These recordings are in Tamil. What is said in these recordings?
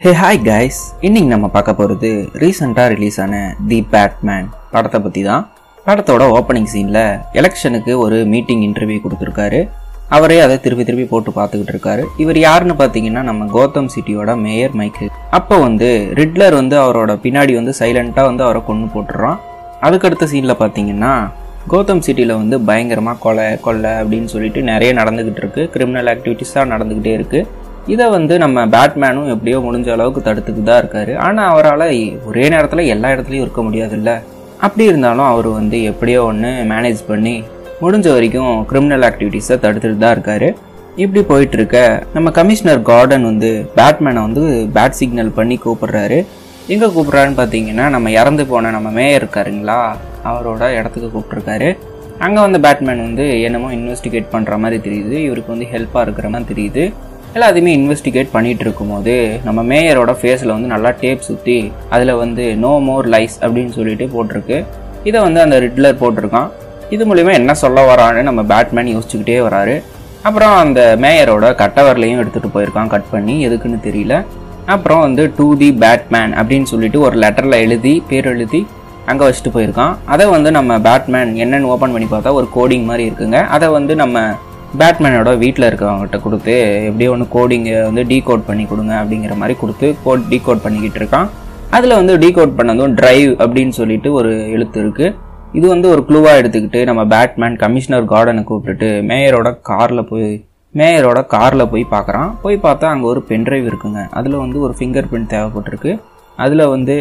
ஹே ஹாய் கைஸ் இன்னைக்கு நம்ம பார்க்க போகிறது ரீசெண்டாக ரிலீஸ் ஆன தி பேட்மேன் படத்தை பற்றி தான் படத்தோட ஓப்பனிங் சீனில் எலெக்ஷனுக்கு ஒரு மீட்டிங் இன்டர்வியூ கொடுத்துருக்காரு. அவரே அதை திருப்பி திருப்பி போட்டு பார்த்துக்கிட்டு இருக்காரு. இவர் யாருன்னு பார்த்தீங்கன்னா நம்ம கோத்தம் சிட்டியோட மேயர் மைக்கேல் அப்போ வந்து ரிட்லர் வந்து அவரோட பின்னாடி வந்து சைலண்ட்டாக வந்து அவரை கொண்டு போட்டுறான். அதுக்கடுத்த சீனில் பார்த்தீங்கன்னா கோத்தம் சிட்டியில் வந்து பயங்கரமாக கொலை கொள்ளை அப்படின்னு சொல்லிட்டு நிறைய நடந்துக்கிட்டு இருக்கு. கிரிமினல் ஆக்டிவிட்டிஸாக நடந்துக்கிட்டே இருக்குது இதை வந்து நம்ம பேட்மேனும் எப்படியோ முடிஞ்ச அளவுக்கு தடுத்துக்கு தான் இருக்காரு. ஆனால் அவரால் ஒரே நேரத்தில் எல்லா இடத்துலையும் இருக்க முடியாதுல்ல. அப்படி இருந்தாலும் அவர் வந்து எப்படியோ ஒன்று மேனேஜ் பண்ணி முடிஞ்ச வரைக்கும் கிரிமினல் ஆக்டிவிட்டீஸை தடுத்துட்டு தான் இருக்காரு. இப்படி போயிட்டுருக்க நம்ம கமிஷனர் கார்டன் வந்து பேட்மேனை வந்து பேட் சிக்னல் பண்ணி கூப்பிடுறாரு. எங்கே கூப்பிட்றாருன்னு பார்த்தீங்கன்னா நம்ம இறந்து போன நம்ம மேயர் இருக்காருங்களா அவரோட இடத்துக்கு கூப்பிட்ருக்காரு அங்கே வந்து பேட்மேன் வந்து என்னமோ இன்வெஸ்டிகேட் பண்ணுற மாதிரி தெரியுது. இவருக்கு வந்து ஹெல்ப்பாக இருக்கிற மாதிரி தெரியுது. எல்லாத்தையுமே இன்வெஸ்டிகேட் பண்ணிட்டு இருக்கும்போது நம்ம மேயரோட ஃபேஸில் வந்து நல்லா டேப் சுற்றி அதில் வந்து நோ மோர் லைஸ் அப்படின்னு சொல்லிட்டு போட்டிருக்கு. இதை வந்து அந்த ரிட்லர் போட்டிருக்கான். இது மூலிமா என்ன சொல்ல வரான்னு நம்ம பேட்மேன் யோசிச்சுக்கிட்டே வராரு. அப்புறம் அந்த மேயரோட கட்டவரலையும் எடுத்துகிட்டு போயிருக்கான் கட் பண்ணி. எதுக்குன்னு தெரியல. அப்புறம் வந்து டூ தி பேட்மேன் அப்படின்னு சொல்லிட்டு ஒரு லெட்டரில் எழுதி பேர் எழுதி அங்கே வச்சுட்டு போயிருக்கான். அதை வந்து நம்ம பேட்மேன் என்னன்னு ஓப்பன் பண்ணி பார்த்தா ஒரு கோடிங் மாதிரி இருக்குங்க. அதை வந்து நம்ம பேட்மேனோட வீட்டில் இருக்கிறவங்ககிட்ட கொடுத்து எப்படியோ ஒன்று கோடிங்கை வந்து டீகோட் பண்ணி கொடுங்க அப்படிங்கிற மாதிரி கொடுத்து கோட் டீகோட் பண்ணிக்கிட்டு இருக்கான். அதில் வந்து டீகோட் பண்ணதும் ட்ரைவ் அப்படின்னு சொல்லிட்டு ஒரு எழுத்து இருக்குது இது வந்து ஒரு க்ளூவாக எடுத்துக்கிட்டு நம்ம பேட்மேன் கமிஷனர் கார்டனை கூப்பிட்டுட்டு மேயரோட காரில் போய் மேயரோட காரில் போய் பார்க்குறான் போய் பார்த்தா அங்கே ஒரு பென்ட்ரைவ் இருக்குங்க. அதில் வந்து ஒரு ஃபிங்கர் பிரிண்ட் தேவைப்பட்டிருக்கு. அதில் வந்து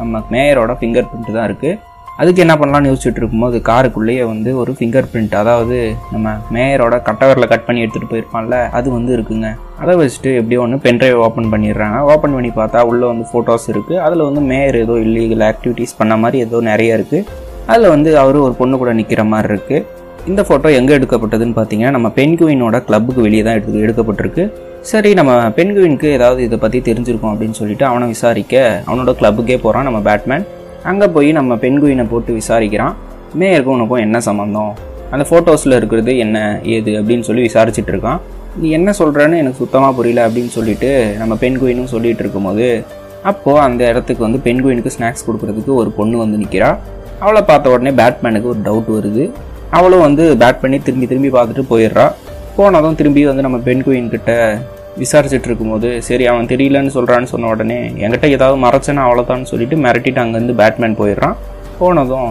நம்ம மேயரோட ஃபிங்கர் பிரிண்ட் தான் இருக்குது அதுக்கு என்ன பண்ணலாம்னு யோசிச்சுட்டு இருக்கும்போது காருக்குள்ளேயே வந்து ஒரு ஃபிங்கர் பிரிண்ட் அதாவது நம்ம மேயரோட கட்டவரில் கட் பண்ணி எடுத்துகிட்டு போயிருப்பான்ல அது வந்து இருக்குங்க. அதை வச்சுட்டு எப்படியோ ஒன்று பென்ட்ரைவ் ஓப்பன் பண்ணிடுறாங்க. ஓப்பன் பண்ணி பார்த்தா உள்ளே வந்து ஃபோட்டோஸ் இருக்குது அதில் வந்து மேயர் ஏதோ இல்லீகல் ஆக்டிவிட்டீஸ் பண்ண மாதிரி ஏதோ நிறைய இருக்குது அதில் வந்து அவர் ஒரு பொண்ணு கூட நிற்கிற மாதிரி இருக்குது இந்த ஃபோட்டோ எங்கே எடுக்கப்பட்டதுன்னு பார்த்தீங்கன்னா நம்ம பென்குயினோட கிளப்புக்கு வெளியே தான் எடுத்து எடுக்கப்பட்டிருக்கு. சரி நம்ம பென்குயினுக்கு ஏதாவது இதை பற்றி தெரிஞ்சிருக்கோம் அப்படின்னு சொல்லிட்டு அவனை விசாரிக்க அவனோட கிளப்புக்கே போகிறான் நம்ம பேட்மேன். அங்கே போய் நம்ம பெண்குயினை போட்டு விசாரிக்கிறான். மேயருக்கும் உனக்கும் என்ன சம்மந்தம் அந்த ஃபோட்டோஸில் இருக்கிறது என்ன ஏது அப்படின்னு சொல்லி விசாரிச்சுட்டு இருக்கான். நீ என்ன சொல்கிறேன்னு எனக்கு சுத்தமாக புரியல அப்படின்னு சொல்லிட்டு நம்ம பெண்குயினும் சொல்லிகிட்டு இருக்கும்போது அப்போது அந்த இடத்துக்கு வந்து பெண்குயினுக்கு ஸ்நாக்ஸ் கொடுக்குறதுக்கு ஒரு பொண்ணு வந்து நிற்கிறா அவளை பார்த்த உடனே பேட்மேனுக்கு ஒரு டவுட் வருது. அவளும் வந்து பேட் பண்ணி திரும்பி திரும்பி பார்த்துட்டு போயிடுறா. போனதும் திரும்பி வந்து நம்ம பென்குயின் கிட்ட விசாரிச்சுட்டு இருக்கும்போது சரி அவன் தெரியலன்னு சொல்கிறான்னு சொன்ன உடனே என்கிட்ட ஏதாவது மறைச்சேன்னா அவ்வளோதான்னு சொல்லிட்டு மிரட்டிட்டு அங்கேருந்து பேட்மேன் போயிடுறான். போனதும்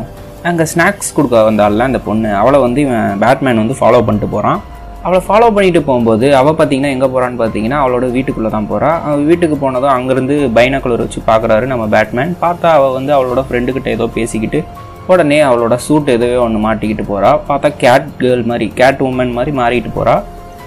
அங்கே ஸ்நாக்ஸ் கொடுக்க வந்தால அந்த பொண்ணு அவளை வந்து இவன் பேட்மேன் வந்து ஃபாலோ பண்ணிட்டு போகிறான் அவளை ஃபாலோ பண்ணிட்டு போகும்போது அவள் பார்த்தீங்கன்னா எங்கே போகிறான்னு பார்த்தீங்கன்னா அவளோட வீட்டுக்குள்ளே தான் போகிறா அவள் வீட்டுக்கு போனதும் அங்கேருந்து பைனாக்குலர் வச்சு பார்க்குறாரு நம்ம பேட்மேன். பார்த்தா அவள் வந்து அவளோட ஃப்ரெண்டுக்கிட்ட ஏதோ பேசிக்கிட்டு உடனே அவளோட சூட் எதுவே ஒன்று மாட்டிக்கிட்டு போகிறா பார்த்தா கேட் கேர்ள் மாதிரி கேட் உமன் மாதிரி மாறிட்டு போகிறா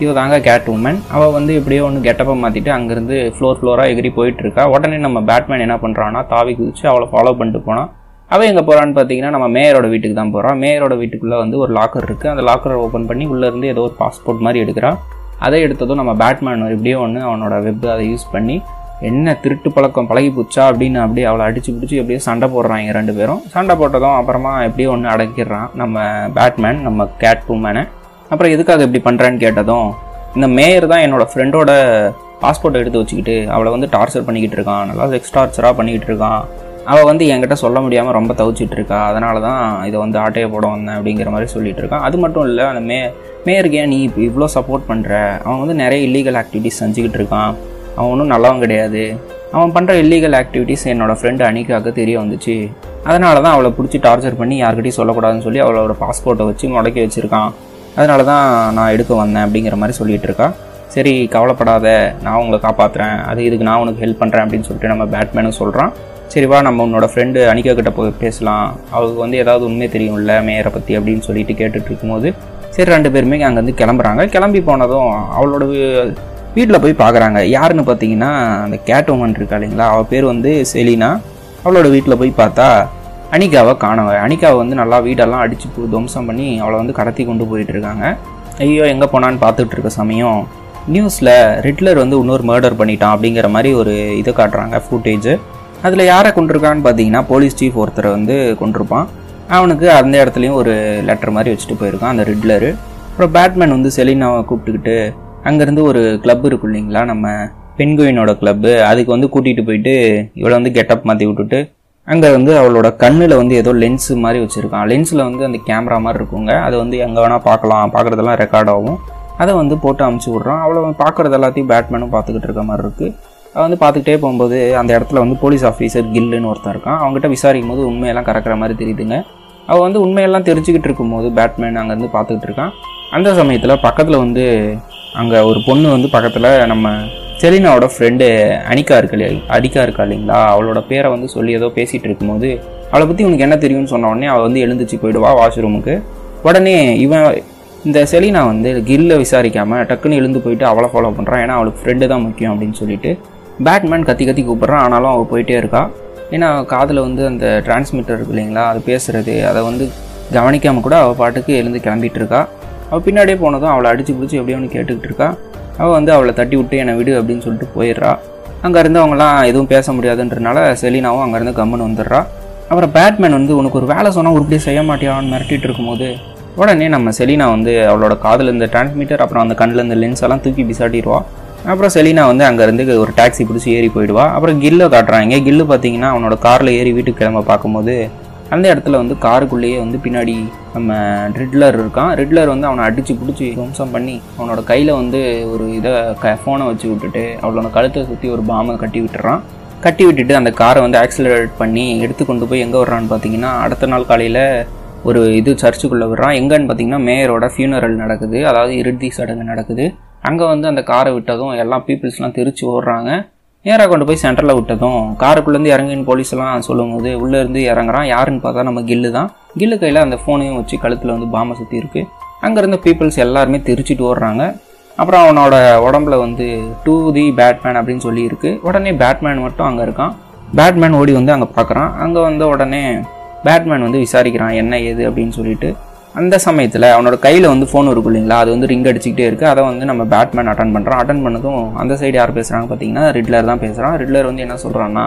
இவ தாங்க கேட் உமன் அவள் வந்து எப்படியோ ஒன்று கெட்டப்பை மாற்றிட்டு அங்கேருந்து ஃப்ளோர் ஃப்ளோராக எகிரி போயிட்டுருக்கா. உடனே நம்ம பேட்மேன் என்ன பண்ணுறான்னா தாவி குதிச்சு அவளை ஃபாலோ பண்ணிட்டு போனான் அவள் எங்கே போகிறான்னு பார்த்தீங்கன்னா நம்ம மேயரோட வீட்டுக்கு தான் போகிறான் மேயரோட வீட்டுக்குள்ளே வந்து ஒரு லாக்கர் இருக்குது அந்த லாக்கரை ஓப்பன் பண்ணி உள்ளேருந்து ஏதோ ஒரு பாஸ்போர்ட் மாதிரி எடுக்கிறான் அதை எடுத்ததும் நம்ம பேட்மேன் எப்படியோ ஒன்று அவனோட வெப் அதை யூஸ் பண்ணி என்ன திருட்டு பழக்கம் பழகி போச்சா? அப்படின்னு அப்படியே அவளை அடிச்சு பிடிச்சி எப்படியோ சண்டை போடுறாங்க ரெண்டு பேரும். சண்டை போட்டதும் அப்புறமா எப்படியோ ஒன்று அடக்கிடுறான் நம்ம பேட்மேன் நம்ம கேட் பூமேனை அப்புறம் எதுக்காக இப்படி பண்ணுறான்னு கேட்டதும் இந்த மேயர் தான் என்னோட ஃப்ரெண்டோட பாஸ்போர்ட்டை எடுத்து வச்சுக்கிட்டு அவளை வந்து டார்ச்சர் பண்ணிக்கிட்டு இருக்கான். நல்லா செக்ஸ் டார்ச்சராக பண்ணிக்கிட்டு இருக்கான். அவள் வந்து என்கிட்ட சொல்ல முடியாமல் ரொம்ப தவிச்சிட்டு இருக்கா. அதனால தான் இதை வந்து ஆட்டையை போட வந்தேன் அப்படிங்கிற மாதிரி சொல்லிட்டு இருக்கான். அது மட்டும் இல்லை அந்த மே மேயருக்கு ஏன் நீ இப்போ இவ்வளோ சப்போர்ட் பண்ணுற அவன் வந்து நிறைய இல்லீகல் ஆக்டிவிட்டிஸ் செஞ்சுக்கிட்டு இருக்கான். அவன் ஒன்றும் நல்லவன் கிடையாது. அவன் பண்ணுற இல்லீகல் ஆக்டிவிட்டீஸ் என்னோடய ஃப்ரெண்டு அணிக்காக தெரிய வந்துச்சு. அதனால தான் அவளை பிடிச்சி டார்ச்சர் பண்ணி யார்கிட்டையும் சொல்லக்கூடாதுன்னு சொல்லி அவளோட பாஸ்போர்ட்டை வச்சு முடக்கி வச்சுருக்கான். அதனால தான் நான் எடுக்க வந்தேன் அப்படிங்கிற மாதிரி சொல்லிட்டு இருக்கா. சரி கவலைப்படாத நான் உங்களை காப்பாற்றுறேன் அது இதுக்கு நான் உனக்கு ஹெல்ப் பண்ணுறேன் அப்படின்னு சொல்லிட்டு நம்ம பேட்மேனும் சொல்கிறான் சரி வா நம்ம உன்னோட ஃப்ரெண்டு அனிகா கிட்ட போய் பேசலாம். அவளுக்கு வந்து ஏதாவது உண்மை தெரியும்ல மேயரை பற்றி அப்படின்னு சொல்லிட்டு கேட்டுட்டு இருக்கும்போது சரி ரெண்டு பேருமே அங்கேருந்து கிளம்புறாங்க. கிளம்பி போனதும் அவளோட வீட்டில் போய் பார்க்குறாங்க யாருன்னு பார்த்தீங்கன்னா அந்த கேட் உமன் இருக்கா இல்லைங்களா? அவள் பேர் வந்து செலினா. அவளோட வீட்டில் போய் பார்த்தா அனிகாவை காணவ அனிகாவை வந்து நல்லா வீடெல்லாம் அடித்து துவம்சம் பண்ணி அவளை வந்து கடத்தி கொண்டு போயிட்டு இருக்காங்க. ஐயோ எங்கே போனான்னு பார்த்துட்டு இருக்க சமயம் நியூஸில் ரிட்லர் வந்து இன்னொரு மர்டர் பண்ணிட்டான் அப்படிங்கிற மாதிரி ஒரு இது காட்டுறாங்க ஃபுட்டேஜ் அதில் யாரை கொண்டிருக்கான்னு பார்த்தீங்கன்னா போலீஸ் சீஃப் ஒருத்தரை வந்து கொண்டிருப்பான். அவனுக்கு அந்த இடத்துலையும் ஒரு லெட்டர் மாதிரி வச்சுட்டு போயிருக்கான் அந்த ரிட்லரு. அப்புறம் பேட்மேன் வந்து செலினாவை கூப்பிட்டுக்கிட்டு அங்கேருந்து ஒரு கிளப் இருக்கும் இல்லைங்களா நம்ம பெண்குயினோட கிளப்பு அதுக்கு வந்து கூட்டிகிட்டு போயிட்டு இவளை வந்து கெட்டப் மாற்றி விட்டுட்டு அங்கே வந்து அவளோட கண்ணில் வந்து ஏதோ லென்ஸு மாதிரி வச்சுருக்கான். லென்ஸில் வந்து அந்த கேமரா மாதிரி இருக்குங்க. அதை வந்து எங்கே வேணால் பார்க்கலாம். பார்க்குறதெல்லாம் ரெக்கார்ட் ஆகும். அதை வந்து போட்டு அமுச்சு விட்றான். அவளை பார்க்குறது எல்லாத்தையும் பேட்மேனும் பார்த்துக்கிட்டு இருக்க மாதிரி இருக்குது அவள் வந்து பார்த்துக்கிட்டே போகும்போது அந்த இடத்துல வந்து போலீஸ் ஆஃபீஸர் கில்லுன்னு ஒருத்தன் இருக்கான். அவங்ககிட்ட விசாரிக்கும் போது உண்மையெல்லாம் கறக்கிற மாதிரி தெரியுதுங்க. அவள் வந்து உண்மையெல்லாம் தெரிஞ்சுக்கிட்டு இருக்கும்போது பேட்மேன் அங்கேருந்து பார்த்துக்கிட்டு இருக்கான். அந்த சமயத்தில் பக்கத்தில் வந்து அங்கே ஒரு பொண்ணு வந்து பக்கத்தில் நம்ம செலினாவோட ஃப்ரெண்டு அனிகா இருக்கு அடிக்கா இருக்கா இல்லைங்களா? அவளோட பேரை வந்து சொல்லி ஏதோ பேசிகிட்டு இருக்கும்போது அவளை பற்றி உனக்கு என்ன தெரியும்னு சொன்ன உடனே அவள் வந்து எழுந்துச்சு போயிடுவா வாஷ்ரூமுக்கு உடனே இவன் இந்த செலினா வந்து கில்லை விசாரிக்காமல் டக்குன்னு எழுந்து போயிட்டு அவளை ஃபாலோ பண்ணுறான் ஏன்னா அவளுக்கு ஃப்ரெண்டு தான் முக்கியம் அப்படின்னு சொல்லிட்டு பேட்மேன் கத்தி கத்தி கூப்பிட்றான். ஆனாலும் அவள் போயிட்டே இருக்கா. ஏன்னா காதில் வந்து அந்த டிரான்ஸ்மிட்டர் இருக்கு இல்லைங்களா? அது பேசுகிறது அதை வந்து கவனிக்காமல் கூட அவள் பாட்டுக்கு எழுந்து கிளம்பிட்டு இருக்கா. அவள் பின்னாடியே போனதும் அவளை அடிச்சு பிடிச்சி எப்படியோ ஒன்று கேட்டுக்கிட்டு இருக்கா. அவள் வந்து அவளை தட்டி விட்டு என்னை விடு அப்படின்னு சொல்லிட்டு போயிடுறா. அங்கேருந்து அவங்களாம் எதுவும் பேச முடியாதுன்றனால செலினாவும் அங்கேருந்து கம்முன்னு வந்துடுறா. அப்புறம் பேட்மேன் வந்து உனக்கு ஒரு வேலை சொன்னால் உருப்படி செய்ய மாட்டியான்னு மிரட்டிட்டு இருக்கும்போது உடனே நம்ம செலினா வந்து அவளோட காதில் இந்த டிரான்ஸ்மீட்டர் அப்புறம் அந்த கண்ணில் இருந்த லென்ஸ் எல்லாம் தூக்கி பிசாட்டிடுவா. அப்புறம் செலினா வந்து அங்கேருந்து ஒரு டாக்ஸி பிடிச்சி ஏறி போயிடுவா. அப்புறம் கில்லை காட்டுறாங்க. கில்லு பார்த்தீங்கன்னா அவனோட காரில் ஏறி வீட்டுக்கு கிளம்ப பார்க்கும்போது அந்த இடத்துல வந்து காருக்குள்ளேயே வந்து பின்னாடி நம்ம ரிட்லர் இருக்கான். ரிட்லர் வந்து அவனை அடித்து பிடிச்சி துவம்சம் பண்ணி அவனோட கையில் வந்து ஒரு இதை க ஃபோனை வச்சு விட்டுட்டு அவளோட கழுத்தை சுற்றி ஒரு பாமை கட்டி விட்டுறான். கட்டி விட்டுட்டு அந்த காரை வந்து ஆக்சிலரேட் பண்ணி எடுத்து கொண்டு போய் எங்கே விட்றான்னு பார்த்தீங்கன்னா அடுத்த நாள் காலையில் ஒரு இது சர்ச்சுக்குள்ளே விடுறான். எங்கன்னு பார்த்தீங்கன்னா மேயரோட ஃபியூனரல் நடக்குது. அதாவது இறுதி சடங்கு நடக்குது. அங்கே வந்து அந்த காரை விட்டதும் எல்லா பீப்புள்ஸ்லாம் தெரிச்சு ஓடுறாங்க. நேராக கொண்டு போய் சென்டரில் விட்டதும் காருக்குள்ளேருந்து இறங்குன்னு போலீஸ்லாம் சொல்லும்போது உள்ளேருந்து இறங்குறான். யாருன்னு பார்த்தா நம்ம கில்லு தான். கில்லு கையில் அந்த ஃபோனையும் வச்சு கழுத்தில் வந்து பாம்பை சுற்றி இருக்கு. அங்கே இருந்த பீப்புள்ஸ் எல்லாருமே தெரிச்சிட்டு ஓடுறாங்க. அப்புறம் அவனோட உடம்புல வந்து டூ தி பேட்மேன் அப்படின்னு சொல்லி இருக்கு. உடனே பேட்மேன் மட்டும் அங்கே இருக்கான். பேட்மேன் ஓடி வந்து அங்கே பார்க்குறான் அங்கே வந்த உடனே பேட்மேன் வந்து விசாரிக்கிறான் என்ன ஏது அப்படின்னு சொல்லிட்டு. அந்த சமயத்தில் அவனோட கையில் வந்து ஃபோன் இருக்கும் இல்லைங்களா? அது வந்து ரிங் அடிச்சுக்கிட்டே இருக்குது அதை வந்து நம்ம பேட்மேன் அட்டன் பண்ணுறான் அட்டன் பண்ணதும் அந்த சைடு யார் பேசுகிறாங்க பார்த்தீங்கன்னா ரிட்லர் தான் பேசுகிறான் ரிட்லர் வந்து என்ன சொல்கிறான்னா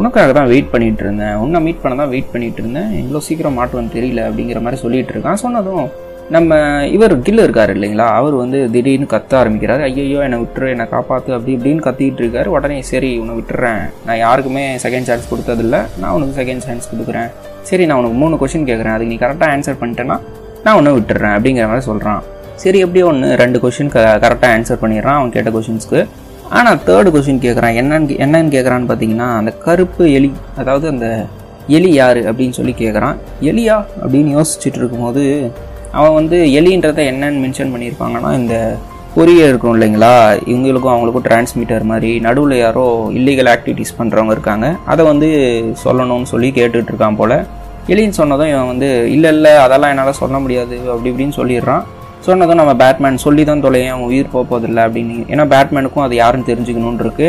உனக்காக தான் வெயிட் பண்ணிகிட்டு இருந்தேன். உன்னை மீட் பண்ண தான் வெயிட் பண்ணிகிட்டு இருந்தேன். இவ்வளோ சீக்கிரம் மாட்டுவேன்னு தெரியல அப்படிங்கிற மாதிரி சொல்லிட்டு இருக்கான். சொன்னதும் நம்ம இவர் கில்லு இருக்கார் இல்லைங்களா? அவர் வந்து திடீர்னு கத்த ஆரம்பிக்கிறாரு. ஐயோ என்னை விட்டுரு. என்னை காப்பாற்று அப்படி இப்படின்னு கத்திட்டு இருக்காரு. உடனே சரி உன்னை விட்டுறேன். நான் யாருக்குமே செகண்ட் சான்ஸ் கொடுத்ததில்ல. நான் உனக்கு செகண்ட் சான்ஸ் கொடுக்குறேன். சரி நான் உனக்கு மூணு கொஷின் கேட்குறேன் அதுக்கு நீ கரெக்டாக ஆன்சர் பண்ணிட்டேன்னா நான் ஒன்று விட்டுறேன் அப்படிங்கிற மாதிரி சொல்கிறான் சரி எப்படியோ ஒன்று ரெண்டு கொஷின் க கரெக்டாக ஆன்சர் பண்ணிடுறான் அவன் கேட்ட கொஷின்ஸ்க்கு ஆனால் தேர்டு கொஷின் கேட்குறான் என்னன்னு என்னன்னு கேட்குறான்னு பார்த்தீங்கன்னா அந்த கருப்பு எலி அதாவது அந்த எலி யார் அப்படின்னு சொல்லி கேட்குறான் எலியா அப்படின்னு யோசிச்சுட்டு இருக்கும்போது அவன் வந்து எலின்றதை என்னன்னு மென்ஷன் பண்ணியிருப்பாங்கன்னா இந்த கொரியர் இருக்கும் இல்லைங்களா? இவங்களுக்கும் அவங்களுக்கும் டிரான்ஸ்மிட்டர் மாதிரி நடுவில் யாரோ இல்லீகல் ஆக்டிவிட்டீஸ் பண்ணுறவங்க இருக்காங்க. அதை வந்து சொல்லணும்னு சொல்லி கேட்டுட்ருக்கான் போல். எலின்னு சொன்னதும் இவன் வந்து இல்லை இல்லை அதெல்லாம் என்னால் சொல்ல முடியாது அப்படி இப்படின்னு சொல்லிடுறான். சொன்னதும் நம்ம பேட்மேன் சொல்லி தான் தொலையன் அவன் உயிர் போக போதில்லை அப்படின்னு. ஏன்னா பேட்மேனுக்கும் அது யாருன்னு தெரிஞ்சுக்கணும்னு இருக்கு.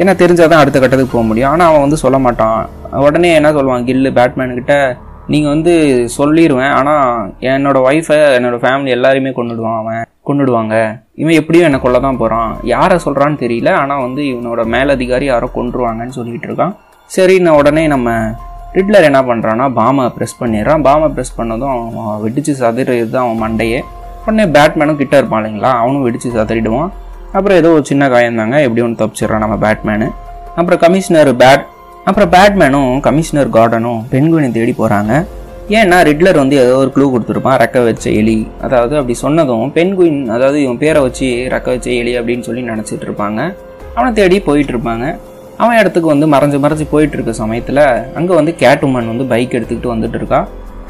ஏன்னா தெரிஞ்சால் தான் அடுத்த கட்டத்துக்கு போக முடியும். ஆனால் அவன் வந்து சொல்ல மாட்டான். உடனே என்ன சொல்லுவான்? கில்லு பேட்மேனுக்கிட்ட நீங்கள் வந்து சொல்லிடுவேன் ஆனால் என்னோட ஒய்ஃபை என்னோட ஃபேமிலி எல்லாருமே கொண்டுடுவான் அவன். கொண்டுடுவாங்க இவன் எப்படியும் என்னை கொல்ல தான் போகிறான் யாரை சொல்கிறான்னு தெரியல. ஆனால் வந்து இவனோட மேலதிகாரி யாரோ கொண்டுருவாங்கன்னு சொல்லிகிட்டு இருக்கான். சரி நான் உடனே நம்ம ரிட்லர் என்ன பண்ணுறான்னா பாமை ப்ரெஸ் பண்ணிடுறான். பாமை ப்ரெஸ் பண்ணதும் அவன் வெடிச்சு சதுறது தான் அவன் மண்டையே. உடனே பேட்மேனும் கிட்ட இருப்பான் இல்லைங்களா? அவனும் வெடிச்சு சதறிடுவான் அப்புறம் ஏதோ ஒரு சின்ன காயம் தாங்க எப்படி ஒன்று தப்பிச்சிடுறான் நம்ம பேட்மேனு அப்புறம் கமிஷனர் பேட் அப்புறம் பேட்மேனும் கமிஷனர் கார்டனும் பெண்குவினை தேடி போகிறாங்க ஏன்னா ரிட்லர் வந்து ஏதோ ஒரு க்ளூ கொடுத்துருப்பான். ரெக்க வச்ச எலி. அதாவது அப்படி சொன்னதும் பெண்குயின் அதாவது இவன் பேரை வச்சு ரெக்க வச்ச எலி அப்படின்னு சொல்லி நினச்சிட்டு இருப்பாங்க. அவனை தேடி போயிட்டு இருப்பாங்க. அவன் இடத்துக்கு வந்து மறைஞ்சு மறைஞ்சு போயிட்டு இருக்க சமயத்தில் அங்கே வந்து கேட்டுமன் வந்து பைக் எடுத்துக்கிட்டு வந்துட்டு இருக்கா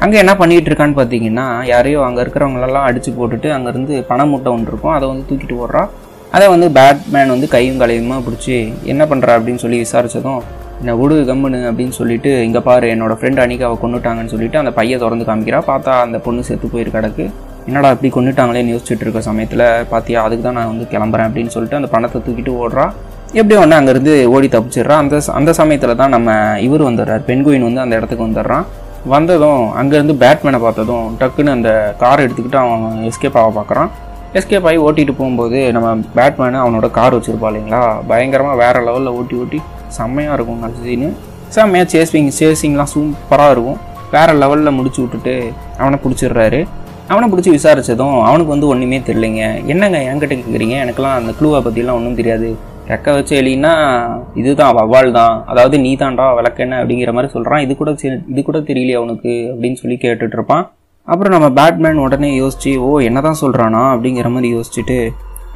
அங்கே என்ன பண்ணிட்டு இருக்கான்னு பார்த்தீங்கன்னா யாரையோ அங்கே இருக்கிறவங்களெல்லாம் அடிச்சு போட்டுட்டு அங்கேருந்து பண மூட்டை ஒன்று இருக்கும். அதை வந்து தூக்கிட்டு போடுறா அதை வந்து பேட்மேன் வந்து கையும் கலையுமா பிடிச்சி என்ன பண்ணுறா அப்படின்னு சொல்லி விசாரிச்சதும் என்ன விடு கம்முனு அப்படின்னு சொல்லிட்டு இங்கே பாரு என்னோட ஃப்ரெண்ட் அன்னைக்கு அவள் கொண்டுட்டாங்கன்னு சொல்லிட்டு அந்த பையன் திறந்து காமிக்கிறா. பார்த்தா அந்த பொண்ணு செத்து போயிரு கிடக்கு. என்னடா இப்படி கொண்டுட்டாங்களேன்னு யோசிச்சுட்டு இருக்க சமயத்தில் பார்த்தியா அதுக்கு தான் நான் வந்து கிளம்புறேன் அப்படின்னு சொல்லிட்டு அந்த பணத்தை தூக்கிட்டு ஓடுறா. எப்படி ஒன்று அங்கேருந்து ஓடி தப்பிச்சிடுறான்? அந்த அந்த சமயத்தில் தான் நம்ம இவர் வந்துடுறார். பெண்குயின் வந்து அந்த இடத்துக்கு வந்துடுறான். வந்ததும் அங்கேருந்து பேட்மேனை பார்த்ததும் டக்குன்னு அந்த கார் எடுத்துக்கிட்டு அவன் எஸ்கேப் ஆக பார்க்குறான். எஸ்கேப் ஆகி ஓட்டிகிட்டு போகும்போது நம்ம பேட்மேனு அவனோட கார் வச்சுருப்பா இல்லைங்களா? பயங்கரமாக வேறு லெவலில் ஓட்டி ஓட்டி செம்மையாக இருக்கும் அந்த சீனு. செம்மையாக சேசிங் சேஸிங்லாம் சூப்பராக இருக்கும். வேறு லெவலில் முடிச்சு விட்டுட்டு அவனை பிடிச்சிடுறாரு. அவனை பிடிச்சி விசாரித்ததும் அவனுக்கு வந்து ஒன்றுமே தெரியலைங்க. என்னங்க என்கிட்ட கேட்குறீங்க எனக்கெல்லாம் அந்த க்ளூவை பற்றிலாம் ஒன்றும் தெரியாது. ரெக்க வச்ச எலின்னா இதுதான் வவ்வால் தான் அதாவது நீ தான்டா விளக்கெண்ண அப்படிங்கிற மாதிரி சொல்கிறான் இது கூட இது கூட தெரியலையே அவனுக்கு அப்படின்னு சொல்லி கேட்டுட்டு இருப்பான் அப்புறம் நம்ம பேட்மேன் உடனே யோசிச்சு ஓ என்னதான் சொல்கிறானா அப்படிங்கிற மாதிரி யோசிச்சுட்டு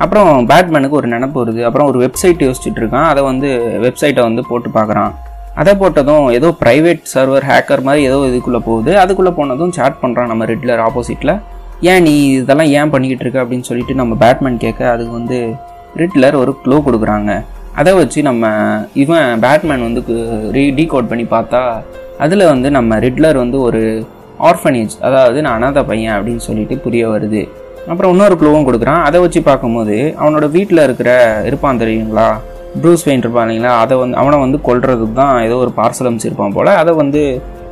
அப்புறம் பேட்மேனுக்கு ஒரு நினப்பு வருது. அப்புறம் ஒரு வெப்சைட் யோசிச்சுட்டு இருக்கான் அதை வந்து வெப்சைட்டை வந்து போட்டு பார்க்குறான். அதை போட்டதும் ஏதோ ப்ரைவேட் சர்வர் ஹேக்கர் மாதிரி ஏதோ இதுக்குள்ளே போகுது. அதுக்குள்ளே போனதும் சேட் பண்ணுறான் நம்ம ரெட்லர் ஆப்போசிட்டில் ஏன் நீ இதெல்லாம் ஏன் பண்ணிக்கிட்டு இருக்க அப்படின்னு சொல்லிட்டு நம்ம பேட்மேன் கேட்க அதுக்கு வந்து ரிட்லர் ஒரு க்ளோ கொடுக்குறாங்க. அதை வச்சு நம்ம இவன் பேட்மேன் வந்து ரீ டீகோட் பண்ணி பார்த்தா அதில் வந்து நம்ம ரிட்லர் வந்து ஒரு ஆர்ஃபனேஜ் அதாவது நான் அனாதை பையன் அப்படின்னு சொல்லிட்டு புரிய வருது. அப்புறம் இன்னொரு க்ளூவும் கொடுக்குறான். அதை வச்சு பார்க்கும்போது அவனோட வீட்டில் இருக்கிற இருப்பான் தெரியுங்களா? ப்ரூஸ் வெயின் இருப்பான் இல்லைங்களா? அதை வந்து அவனை வந்து கொல்றதுக்கு தான் ஏதோ ஒரு பார்சல் அமைச்சிருப்பான் போல். அதை வந்து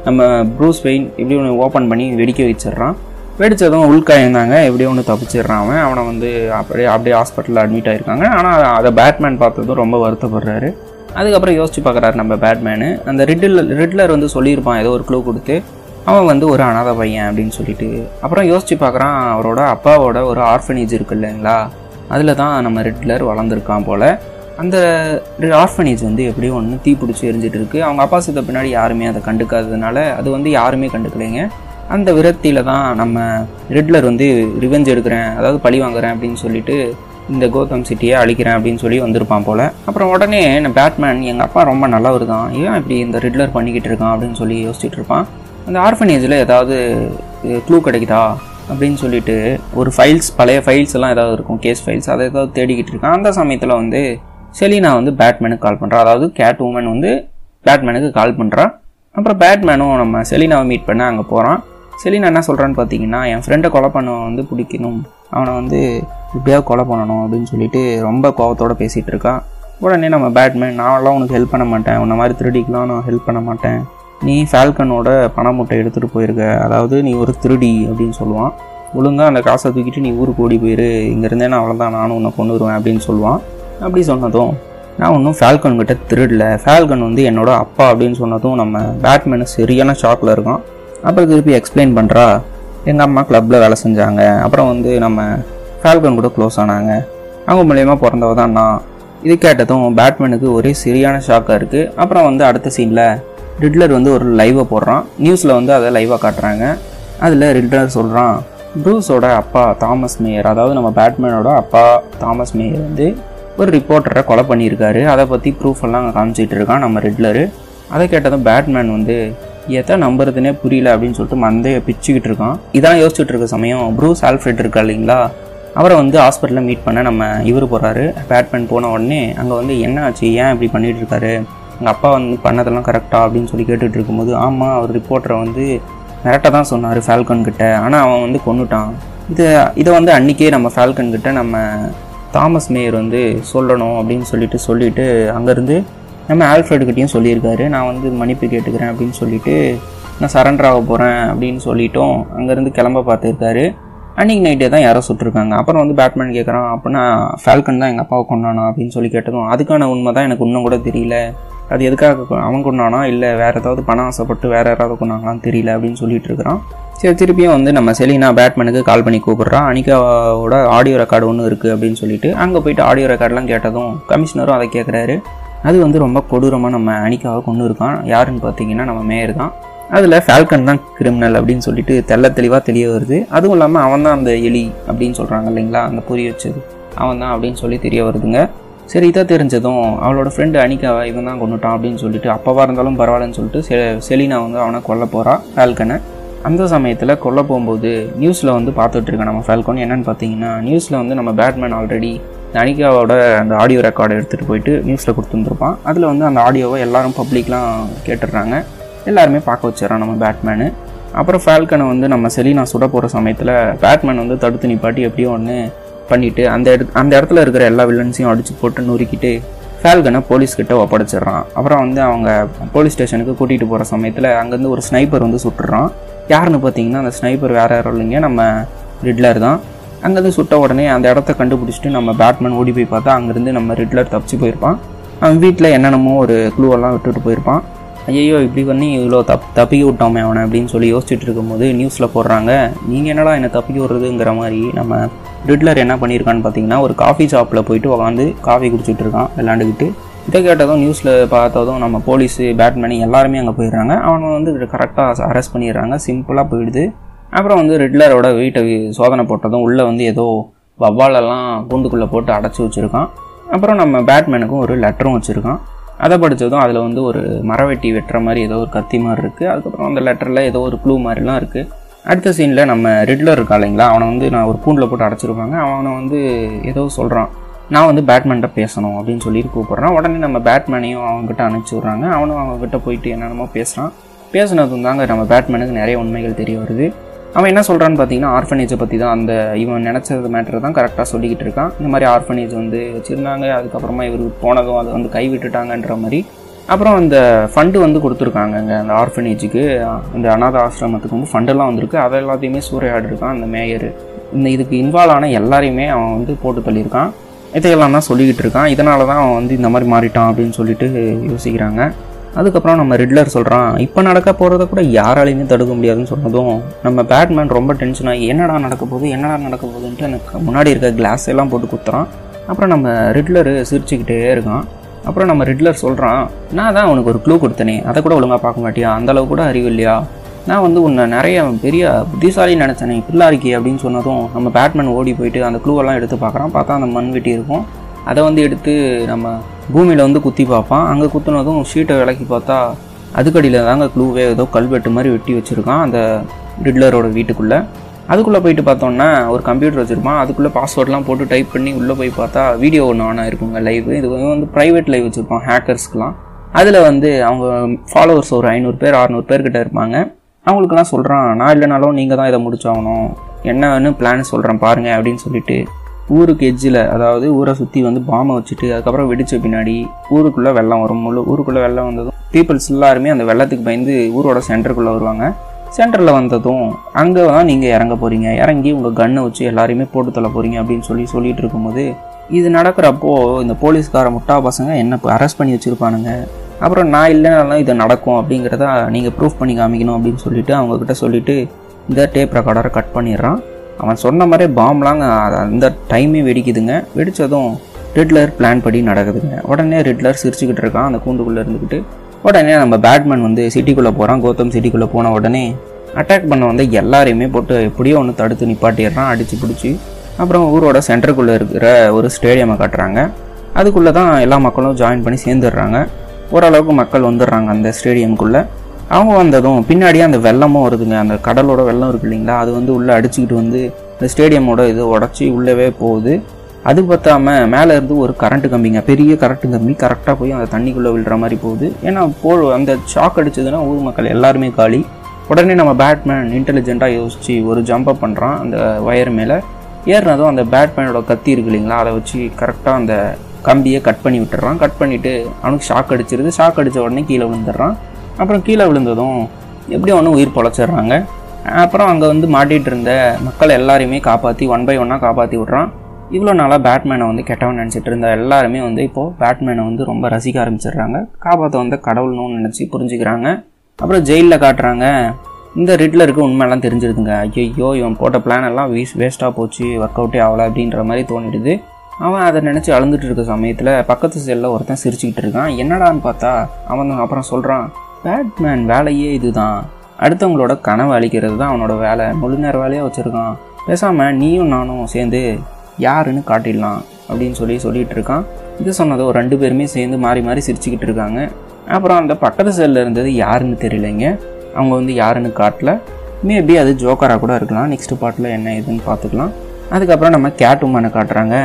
நம்ம ப்ரூஸ் வெயின் இப்படி ஒன்று ஓப்பன் பண்ணி வெடிக்க வச்சிடுறான். வெடிச்சதும் உள்காயந்தாங்க. எப்படியோ ஒன்று தப்பிச்சிடுறான் அவன். அவனை வந்து அப்படியே அப்படியே ஹாஸ்பிட்டலில் அட்மிட் ஆயிருக்காங்க. ஆனால் அதை பேட்மேன் பார்த்ததும் ரொம்ப வருத்தப்படுறாரு. அதுக்கப்புறம் யோசிச்சு பார்க்குறாரு நம்ம பேட்மேனு அந்த ரிட்டில் ரிட்லர் வந்து சொல்லியிருப்பான் ஏதோ ஒரு க்ளூ கொடுத்து. அவன் வந்து ஒரு அனாதை பையன் அப்படின்னு சொல்லிட்டு. அப்புறம் யோசிச்சு பார்க்குறான் அவரோட அப்பாவோட ஒரு ஆர்ஃபனேஜ் இருக்கு இல்லைங்களா? அதில் தான் நம்ம ரிட்லர் வளர்ந்துருக்கான் போல். அந்த ஆர்ஃபனேஜ் வந்து எப்படியும் ஒன்று தீ பிடிச்சி எரிஞ்சிட்டு இருக்கு. அவங்க அப்பா சித்த பின்னாடி யாருமே அதை கண்டுக்காததுனால அது வந்து யாருமே கண்டுக்கலைங்க. அந்த விரக்தியில் தான் நம்ம ரெட்லர் வந்து ரிவெஞ்ச் எடுக்கிறேன் அதாவது பழி வாங்குறேன் அப்படின்னு சொல்லிட்டு இந்த கோதம் சிட்டியை அழிக்கிறேன் அப்படின்னு சொல்லி வந்திருப்பான் போல. அப்புறம் உடனே நான் பேட்மேன் எங்கள் அப்பா ரொம்ப நல்லவர் தான். ஏன் இப்படி இந்த ரெட்லர் பண்ணிக்கிட்டு இருக்கான் அப்படின்னு சொல்லி யோசிச்சுட்டு இருப்பான். அந்த ஆர்ஃபனேஜில் ஏதாவது க்ளூ கிடைக்குதா அப்படின்னு சொல்லிட்டு ஒரு ஃபைல்ஸ் பழைய ஃபைல்ஸ் எல்லாம் ஏதாவது இருக்கும் கேஸ் ஃபைல்ஸ் அதை ஏதாவது தேடிக்கிட்டு இருக்கான். அந்த சமயத்தில் வந்து செலினா வந்து பேட்மேனுக்கு கால் பண்ணுறா அதாவது கேட் உமன் வந்து பேட்மேனுக்கு கால் பண்ணுறா அப்புறம் பேட்மேனும் நம்ம செலினாவை மீட் பண்ண அங்கே போகிறான் செலினா என்ன சொல்கிறான்னு பார்த்தீங்கன்னா என் ஃப்ரெண்டை கொலை பண்ண வந்து பிடிக்கணும். அவனை வந்து இப்படியாவது கொலை பண்ணணும் அப்படின்னு சொல்லிட்டு ரொம்ப கோவத்தோட பேசிகிட்டு இருக்கான் உடனே நம்ம பேட்மேன் நான்லாம் உனக்கு ஹெல்ப் பண்ண மாட்டேன். உன்னை மாதிரி திருடிக்கெலாம் நான் ஹெல்ப் பண்ண மாட்டேன். நீ ஃபால்கனோட பண மூட்டை எடுத்துகிட்டு போயிருக்க. அதாவது நீ ஒரு திருடி அப்படின்னு சொல்லுவான். ஒழுங்காக அந்த காசை தூக்கிட்டு நீ ஊருக்கு ஓடி போயிரு. இங்கேருந்தே நான் அவ்வளோதான் நானும் உன்னை கொண்டு வருவேன் அப்படின்னு சொல்லுவான். அப்படி சொன்னதும் நான் ஒன்றும் ஃபால்கன் கிட்ட திருடல. ஃபால்கன் வந்து என்னோட அப்பா அப்படின்னு சொன்னதும் நம்ம பேட்மேனு சரியான ஷாக்கில் இருக்கான். அப்புறம் திருப்பி எக்ஸ்பிளைன் பண்ணுறா எங்கள் அம்மா கிளப்பில் வேலை செஞ்சாங்க. அப்புறம் வந்து நம்ம ஃபால்கன் கூட க்ளோஸ் ஆனாங்க. அவங்க மூலயமா பிறந்தவ தான் நான். இது கேட்டதும் பேட்மேனுக்கு ஒரே சரியான ஷாக்காக இருக்குது அப்புறம் வந்து அடுத்த சீனில் ரிட்லர் வந்து ஒரு லைவை போடுறான். நியூஸில் வந்து அதை லைவாக காட்டுறாங்க. அதில் ரிட்லர் சொல்கிறான் ப்ரூஸோட அப்பா தாமஸ் மேயர் அதாவது நம்ம பேட்மேனோட அப்பா தாமஸ் மேயர் வந்து ஒரு ரிப்போர்ட்டரை கொலை பண்ணியிருக்காரு. அதை பற்றி ப்ரூஃப் எல்லாம் அங்கே காமிச்சிட்டு இருக்கான் நம்ம ரிட்லரு அதை கேட்டதும் பேட்மேன் வந்து எதை நம்புறதுனே புரியல அப்படின்னு சொல்லிட்டு மந்தைய பிச்சுக்கிட்டு இருக்கான். இதான் யோசிச்சுட்டு இருக்க சமயம். ப்ரூஸ் ஆல்ஃப்ரெட் இருக்கா இல்லைங்களா? அவரை வந்து ஹாஸ்பிட்டலில் மீட் பண்ண நம்ம இவர் போகிறாரு பேட்மேன் போன உடனே அங்கே வந்து என்ன ஆச்சு? ஏன் இப்படி பண்ணிட்டு இருக்காரு? எங்கள் அப்பா வந்து பண்ணதெல்லாம் கரெக்டாக அப்படின்னு சொல்லி கேட்டுட்டு இருக்கும்போது ஆமாம் அவர் ரிப்போர்ட்டரை வந்து மிரட்ட தான் சொன்னார் ஃபால்கன் கிட்ட. ஆனால் அவன் வந்து கொண்டுட்டான் இது இதை வந்து அன்றைக்கே நம்ம ஃபால்கன் கிட்ட நம்ம தாமஸ் மேயர் வந்து சொல்லணும் அப்படின்னு சொல்லிட்டு சொல்லிட்டு அங்கேருந்து நம்ம ஆல்ஃப்ரெட்கிட்டையும் சொல்லியிருக்காரு. நான் வந்து மன்னிப்பு கேட்டுக்கிறேன் அப்படின்னு சொல்லிட்டு நான் சரண்டர் ஆக போகிறேன் அப்படின்னு சொல்லிட்டோம் அங்கேருந்து கிளம்ப பார்த்துருக்காரு. அன்றைக்கி நைட்டே தான் யாரோ சுட்டிருக்காங்க. அப்புறம் வந்து பேட்மேன் கேட்குறான் அப்படின்னா ஃபால்கன் தான் எங்கள் அப்பாவை கொண்டானா அப்படின்னு சொல்லி கேட்டதும் அதுக்கான உண்மை தான் எனக்கு இன்னும் கூட தெரியல. அது எதுக்காக அவன் கொண்டானா இல்லை வேறு ஏதாவது பணம் ஆசைப்பட்டு வேறு யாராவது கொண்டாங்களான்னு தெரியல அப்படின்னு சொல்லிட்டு இருக்கிறான். சரி திருப்பியும் வந்து நம்ம செலினா பேட்மேனுக்கு கால் பண்ணி கூப்பிட்றான். அனிகாவோட ஆடியோ ரெக்கார்டு ஒன்று இருக்குது அப்படின்னு சொல்லிட்டு அங்கே போயிட்டு ஆடியோ ரெக்கார்டெலாம் கேட்டதும் கமிஷனரும் அதை கேட்குறாரு அது வந்து ரொம்ப கொடூரமாக நம்ம அணிக்காக கொண்டு இருக்கான். யாருன்னு பார்த்தீங்கன்னா நம்ம மேயர் தான். அதில் ஃபால்கன் தான் கிரிமினல் அப்படின்னு சொல்லிட்டு தெள்ள தெளிவாக தெரிய வருது. அதுவும் இல்லாமல் அவன் தான் அந்த எலி அப்படின்னு சொல்கிறாங்க இல்லைங்களா? அந்த புரிய வச்சது. அவன் தான் அப்படின்னு சொல்லி தெரிய வருதுங்க. சரி இதை தெரிஞ்சதும் அவளோட ஃப்ரெண்டு அனிகாவை இவன் தான் கொண்டுட்டான் அப்படின்னு சொல்லிட்டு அப்போவா இருந்தாலும் பரவாயில்லன்னு சொல்லிட்டு செ செலினா வந்து அவனை கொல்ல போகிறான் ஃபால்கனை அந்த சமயத்தில் கொல்ல போகும்போது நியூஸில் வந்து பார்த்துட்டு இருக்கேன் நம்ம ஃபால்கன் என்னென்னு பார்த்தீங்கன்னா நியூஸில் வந்து நம்ம பேட்மேன் ஆல்ரெடி அனிகாவோட அந்த ஆடியோ ரெக்கார்டை எடுத்துகிட்டு போயிட்டு நியூஸில் கொடுத்துருந்துருப்பான். அதில் வந்து அந்த ஆடியோவை எல்லாரும் பப்ளிக்லாம் கேட்டுடுறாங்க. எல்லாருமே பார்க்க வச்சிடறான் நம்ம பேட்மேனு அப்புறம் ஃபால்கனை வந்து நம்ம செலினா சுட போகிற சமயத்தில் பேட்மேன் வந்து தடுத்து நிப்பாட்டி எப்படியோ ஒன்று பண்ணிட்டு அந்த இடத்து அந்த இடத்துல இருக்கிற எல்லா வில்லன்ஸையும் அடித்து போட்டு நொறுக்கிட்டு ஃபால்கனை போலீஸ்கிட்ட ஒப்படைச்சிடுறான். அப்புறம் வந்து அவங்க போலீஸ் ஸ்டேஷனுக்கு கூட்டிகிட்டு போகிற சமயத்தில் அங்கேருந்து ஒரு ஸ்னைப்பர் வந்து சுட்டுறான். யாருன்னு பார்த்தீங்கன்னா அந்த ஸ்னைப்பர் வேறு யாரும் இல்லைங்க. நம்ம ரிட்லர் தான். அங்கேருந்து சுட்ட உடனே அந்த இடத்த கண்டுபிடிச்சிட்டு நம்ம பேட்மேன் ஓடி போய் பார்த்தா அங்கேருந்து நம்ம ரிட்லர் தப்பிச்சு போயிருப்பான். அவன் வீட்டில் என்னென்னமோ ஒரு க்ளூவெல்லாம் விட்டுட்டு போயிருப்பான். ஐயோ இப்படி பண்ணி இவ்வளோ தப் தப்பிக்க விட்டோமே அவனை அப்படின்னு சொல்லி யோசிச்சுட்டு இருக்கும்போது நியூஸில் போடுறாங்க. நீங்கள் என்னடா என்னை தப்பிக்க விடுறதுங்கிற மாதிரி நம்ம ரிட்லர் என்ன பண்ணியிருக்கான்னு பார்த்தீங்கன்னா ஒரு காஃபி ஷாப்பில் போயிட்டு உட்காந்து காஃபி குடிச்சிட்டு இருக்கான் விளாண்டுக்கிட்டு இதை கேட்டதும் நியூஸில் பார்த்ததும் நம்ம போலீஸு பேட்மேனு எல்லாருமே அங்கே போயிடுறாங்க. அவனை வந்து கரெக்டாக அரெஸ்ட் பண்ணிடுறாங்க. சிம்பிளாக போயிடுது. அப்புறம் வந்து ரிட்லரோட வீட்டை சோதனை போட்டதும் உள்ளே வந்து ஏதோ வவ்வாலெல்லாம் கூண்டுக்குள்ளே போட்டு அடைச்சி வச்சுருக்கான். அப்புறம் நம்ம பேட்மேனுக்கும் ஒரு லெட்டரும் வச்சுருக்கான். அதை படித்ததும் அதில் வந்து ஒரு மரவெட்டி வெட்டுற மாதிரி ஏதோ ஒரு கத்தி மாதிரி இருக்குது அதுக்கப்புறம் அந்த லெட்டரில் ஏதோ ஒரு க்ளூ மாதிரிலாம் இருக்குது அடுத்த சீனில் நம்ம ரிட்லர் இருக்கா இல்லைங்களா? அவனை வந்து நான் ஒரு கூண்டில் போட்டு அடைச்சிருப்பாங்க. அவனை வந்து ஏதோ சொல்கிறான் நான் வந்து பேட்மேன்ட்ட பேசணும் அப்படின்னு சொல்லிட்டு கூப்பிட்றான். உடனே நம்ம பேட்மேனையும் அவங்ககிட்ட அனுப்பிச்சி விட்றாங்க. அவனும் அவங்ககிட்ட போயிட்டு என்னென்னமோ பேசுகிறான் பேசுனதும் தாங்க நம்ம பேட்மேனுக்கு நிறைய உண்மைகள் தெரிய வருது. அவன் என்ன சொல்கிறான்னு பார்த்தீங்கன்னா ஆர்ஃபனேஜை பற்றி தான் அந்த இவன் நினச்சது மேட்ரு தான் கரெக்டாக சொல்லிக்கிட்டு இருக்கான். இந்த மாதிரி ஆர்ஃபனேஜ் வந்து வச்சுருந்தாங்க அதுக்கப்புறமா இவர் போனதும் அதை வந்து கைவிட்டுட்டாங்கன்ற மாதிரி. அப்புறம் அந்த ஃபண்டு வந்து கொடுத்துருக்காங்கங்க அந்த ஆர்ஃபனேஜுக்கு அந்த அனாத ஆசிரமத்துக்கு வந்து ஃபண்டெல்லாம் வந்திருக்கு. அதை எல்லாத்தையுமே சூறையாடிருக்கான் அந்த மேயர் இந்த இதுக்கு இன்வால்வ் ஆன எல்லாரையுமே அவன் வந்து போட்டு தள்ளியிருக்கான். இதையெல்லாம் தான் சொல்லிக்கிட்டு இருக்கான். இதனால தான் அவன் வந்து இந்த மாதிரி மாறிட்டான் அப்படின்னு சொல்லிட்டு யோசிக்கிறாங்க. அதுக்கப்புறம் நம்ம ரிட்லர் சொல்கிறான் இப்போ நடக்க போகிறத கூட யாராலையுமே தடுக்க முடியாதுன்னு சொன்னதும் நம்ம பேட்மேன் ரொம்ப டென்ஷன் ஆகி என்னடா நடக்க போகுது என்னடா நடக்க போகுதுன்ட்டு எனக்கு முன்னாடி இருக்க கிளாஸ் எல்லாம் போட்டு குத்துறான். அப்புறம் நம்ம ரிட்லரு சிரிச்சுக்கிட்டே இருக்கான். அப்புறம் நம்ம ரிட்லர் சொல்கிறான் நான் தான் உனக்கு ஒரு க்ளூ கொடுத்தனே அதை கூட ஒழுங்காக பார்க்க மாட்டியா அந்தளவு கூட அறிவு இல்லையா? நான் வந்து உன்னை நிறைய பெரிய புத்திசாலி நினச்சேனே இப்படிலாம் இருக்கே அப்படின்னு சொன்னதும் நம்ம பேட்மேன் ஓடி போயிட்டு அந்த க்ளூவெல்லாம் எடுத்து பார்க்குறான். பார்த்தா அந்த மண் வெட்டி இருக்கும். அதை வந்து எடுத்து நம்ம பூமியில் வந்து குத்தி பார்ப்பான். அங்கே குத்துனதும் ஷீட்டை விலக்கி பார்த்தா அதுக்கடியில் தாங்க க்ளூவே ஏதோ கல்வெட்டு மாதிரி வெட்டி வச்சுருக்கான் அந்த ரிட்லரோட வீட்டுக்குள்ளே. அதுக்குள்ளே போயிட்டு பார்த்தோன்னா ஒரு கம்ப்யூட்டர் வச்சுருப்பான். அதுக்குள்ளே பாஸ்வேர்ட்லாம் போட்டு டைப் பண்ணி உள்ளே போய் பார்த்தா வீடியோ ஒன்று ஆன் ஆயிருக்குங்க லைவ் இது வந்து ப்ரைவேட் லைவ் வச்சுருப்பான் ஹேக்கர்ஸ்க்குலாம் அதில் வந்து அவங்க ஃபாலோவர்ஸ் ஒரு ஐநூறு பேர் அறநூறு பேர்கிட்ட இருப்பாங்க. அவங்களுக்குலாம் சொல்கிறான் நான் இல்லைனாலும் நீங்கள் தான் இதை முடிச்சாகணும். என்னன்னு பிளான் சொல்கிறேன் பாருங்கள் அப்படின்னு சொல்லிட்டு ஊருக்கு எட்ஜில் அதாவது ஊரை சுற்றி வந்து பாம்பை வச்சுட்டு அதுக்கப்புறம் வெடிச்ச பின்னாடி ஊருக்குள்ளே வெள்ளம் வரும். முழு ஊருக்குள்ளே வெள்ளம் வந்ததும் பீப்புள்ஸ் எல்லாருமே அந்த வெள்ளத்துக்கு பயந்து ஊரோட சென்டருக்குள்ளே வருவாங்க. சென்டரில் வந்ததும் அங்கே தான் நீங்கள் இறங்க போகிறீங்க இறங்கி உங்கள் கன்னை வச்சு எல்லாரையுமே போட்டு தள்ள போகிறீங்க அப்படின்னு சொல்லி சொல்லிட்டு இருக்கும்போது இது நடக்கிறப்போ இந்த போலீஸ்கார முட்டா பசங்க என்ன அரெஸ்ட் பண்ணி வச்சுருப்பானுங்க. அப்புறம் நான் இல்லைனாலும் இது நடக்கும் அப்படிங்கிறத நீங்கள் ப்ரூஃப் பண்ணி காமிக்கணும் அப்படின்னு சொல்லிட்டு அவங்கக்கிட்ட சொல்லிட்டு இந்த டேப் ரெக்கார்டரை கட் பண்ணிடுறான். அவன் சொன்ன மாதிரி பாம்லாங்க அந்த டைமே வெடிக்குதுங்க. வெடித்ததும் ரிட்லர் பிளான் படி நடக்குதுங்க. உடனே ரிட்லர் சிரிச்சுக்கிட்டு இருக்கான் அந்த கூண்டுக்குள்ளே இருந்துக்கிட்டு உடனே நம்ம பேட்மேன் வந்து சிட்டிக்குள்ளே போகிறான் கோத்தம் சிட்டிக்குள்ளே போன உடனே அட்டாக் பண்ண வந்து எல்லாரையுமே போட்டு எப்படியோ ஒன்று தடுத்து நிப்பாட்டிடுறான் அடித்து பிடிச்சி. அப்புறம் ஊரோட சென்டருக்குள்ளே இருக்கிற ஒரு ஸ்டேடியமை காட்டுறாங்க. அதுக்குள்ளே தான் எல்லா மக்களும் ஜாயின் பண்ணி சேர்ந்துடுறாங்க. ஓரளவுக்கு மக்கள் வந்துடுறாங்க அந்த ஸ்டேடியம்குள்ளே. அவங்க வந்ததும் பின்னாடியே அந்த வெள்ளமும் வருதுங்க. அந்த கடலோட வெள்ளம் இருக்கு இல்லைங்களா? அது வந்து உள்ளே அடிச்சுக்கிட்டு வந்து இந்த ஸ்டேடியமோட இது உடச்சி உள்ளவே போகுது. அது பார்த்தாம மேலே இருந்து ஒரு கரண்ட் கம்பிங்க. பெரிய கரண்ட் கம்பி. கரெக்டாக போய் அந்த தண்ணிக்குள்ளே விழுற மாதிரி போகுது. ஏன்னா போ அந்த ஷாக் அடிச்சதுன்னா ஊர் மக்கள் எல்லாருமே காலி. உடனே நம்ம பேட்மேன் இன்டெலிஜென்ட்டாக யோசிச்சு ஒரு ஜம்ப் அப் பண்ணுறான் அந்த ஒயர் மேலே. ஏறினதும் அந்த பேட்மேனோட கத்தி இருக்கு இல்லைங்களா? அதை வச்சு கரெக்டாக அந்த கம்பியை கட் பண்ணி விட்டுறான். கட் பண்ணிவிட்டு அவனுக்கு ஷாக் அடிச்சிருது. ஷாக் அடித்த உடனே கீழே விழுந்துடுறான். அப்புறம் கீழே விழுந்ததும் எப்படியும் ஒன்று உயிர் பொழைச்சிடுறாங்க. அப்புறம் அங்கே வந்து மாட்டிகிட்டு இருந்த மக்கள் எல்லாரையுமே காப்பாற்றி ஒன் பை ஒன்னாக காப்பாற்றி விட்றான். இவ்வளோ நாளாக பேட்மேனை வந்து கெட்டவன் நினச்சிட்டு இருந்த எல்லாருமே வந்து இப்போது பேட்மேனை வந்து ரொம்ப ரசிக்க ஆரம்பிச்சிடுறாங்க. காப்பாற்ற வந்த கடவுள்னு நினச்சி புரிஞ்சுக்கிறாங்க. அப்புறம் ஜெயிலில் காட்டுறாங்க. இந்த ரிட்லருக்கு உண்மையெல்லாம் தெரிஞ்சிருதுங்க. ஐயோ இவன் போட்ட பிளான் எல்லாம் வீஸ் வேஸ்ட்டாக போச்சு ஒர்க் அவுட்டே ஆகலை அப்படின்ற மாதிரி தோணிடுது. அவன் அதை நினச்சி அழுந்துட்டு இருக்க சமயத்தில் பக்கத்து செல்லில் ஒருத்தன் சிரிச்சுக்கிட்டு இருக்கான். என்னடான்னு பார்த்தா அவன் அப்புறம் சொல்கிறான் பேட்மேன் வேலையே இதுதான். அடுத்தவங்களோட கனவு அழிக்கிறது தான் அவனோட வேலை. முழு நேர வேலையாக வச்சுருக்கான். பேசாமல் நீயும் நானும் சேர்ந்து யாருன்னு காட்டிடலாம் அப்படின்னு சொல்லி சொல்லிட்டு இருக்கான். இது சொன்னதோ ரெண்டு பேருமே சேர்ந்து மாறி மாறி சிரிச்சுக்கிட்டு இருக்காங்க. அப்புறம் அந்த பக்கத்து செல்லில் இருந்தது யாருன்னு தெரியலைங்க. அவங்க வந்து யாருன்னு காட்டல. மேபி அது ஜோக்கராக கூட இருக்கலாம். நெக்ஸ்ட் பார்ட்டில் என்ன ஏதுன்னு பார்த்துக்கலாம். அதுக்கப்புறம் நம்ம கேட் உமனை காட்டுறாங்க.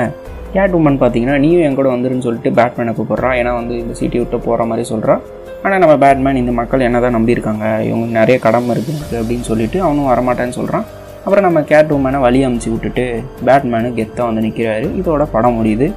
கேட் உமன் பார்த்தீங்கன்னா நீயும் என் கூட வந்துருன்னு சொல்லிட்டு பேட்மேனை கூப்பிட்றான் ஏன்னா வந்து இந்த சிட்டி விட்டு போகிற மாதிரி சொல்கிறான் ஆனால் நம்ம பேட்மேன் இந்த மக்கள் என்ன தான் நம்பியிருக்காங்க? இவங்க நிறைய கடமை இருக்குது அப்படின்னு சொல்லிட்டு அவனும் வரமாட்டேன்னு சொல்கிறான் அப்புறம் நம்ம கேட் உமனை வழி அமுச்சு விட்டுட்டு பேட்மேனு கெத்தாக வந்து நிற்கிறாரு இதோட படம் முடியுது.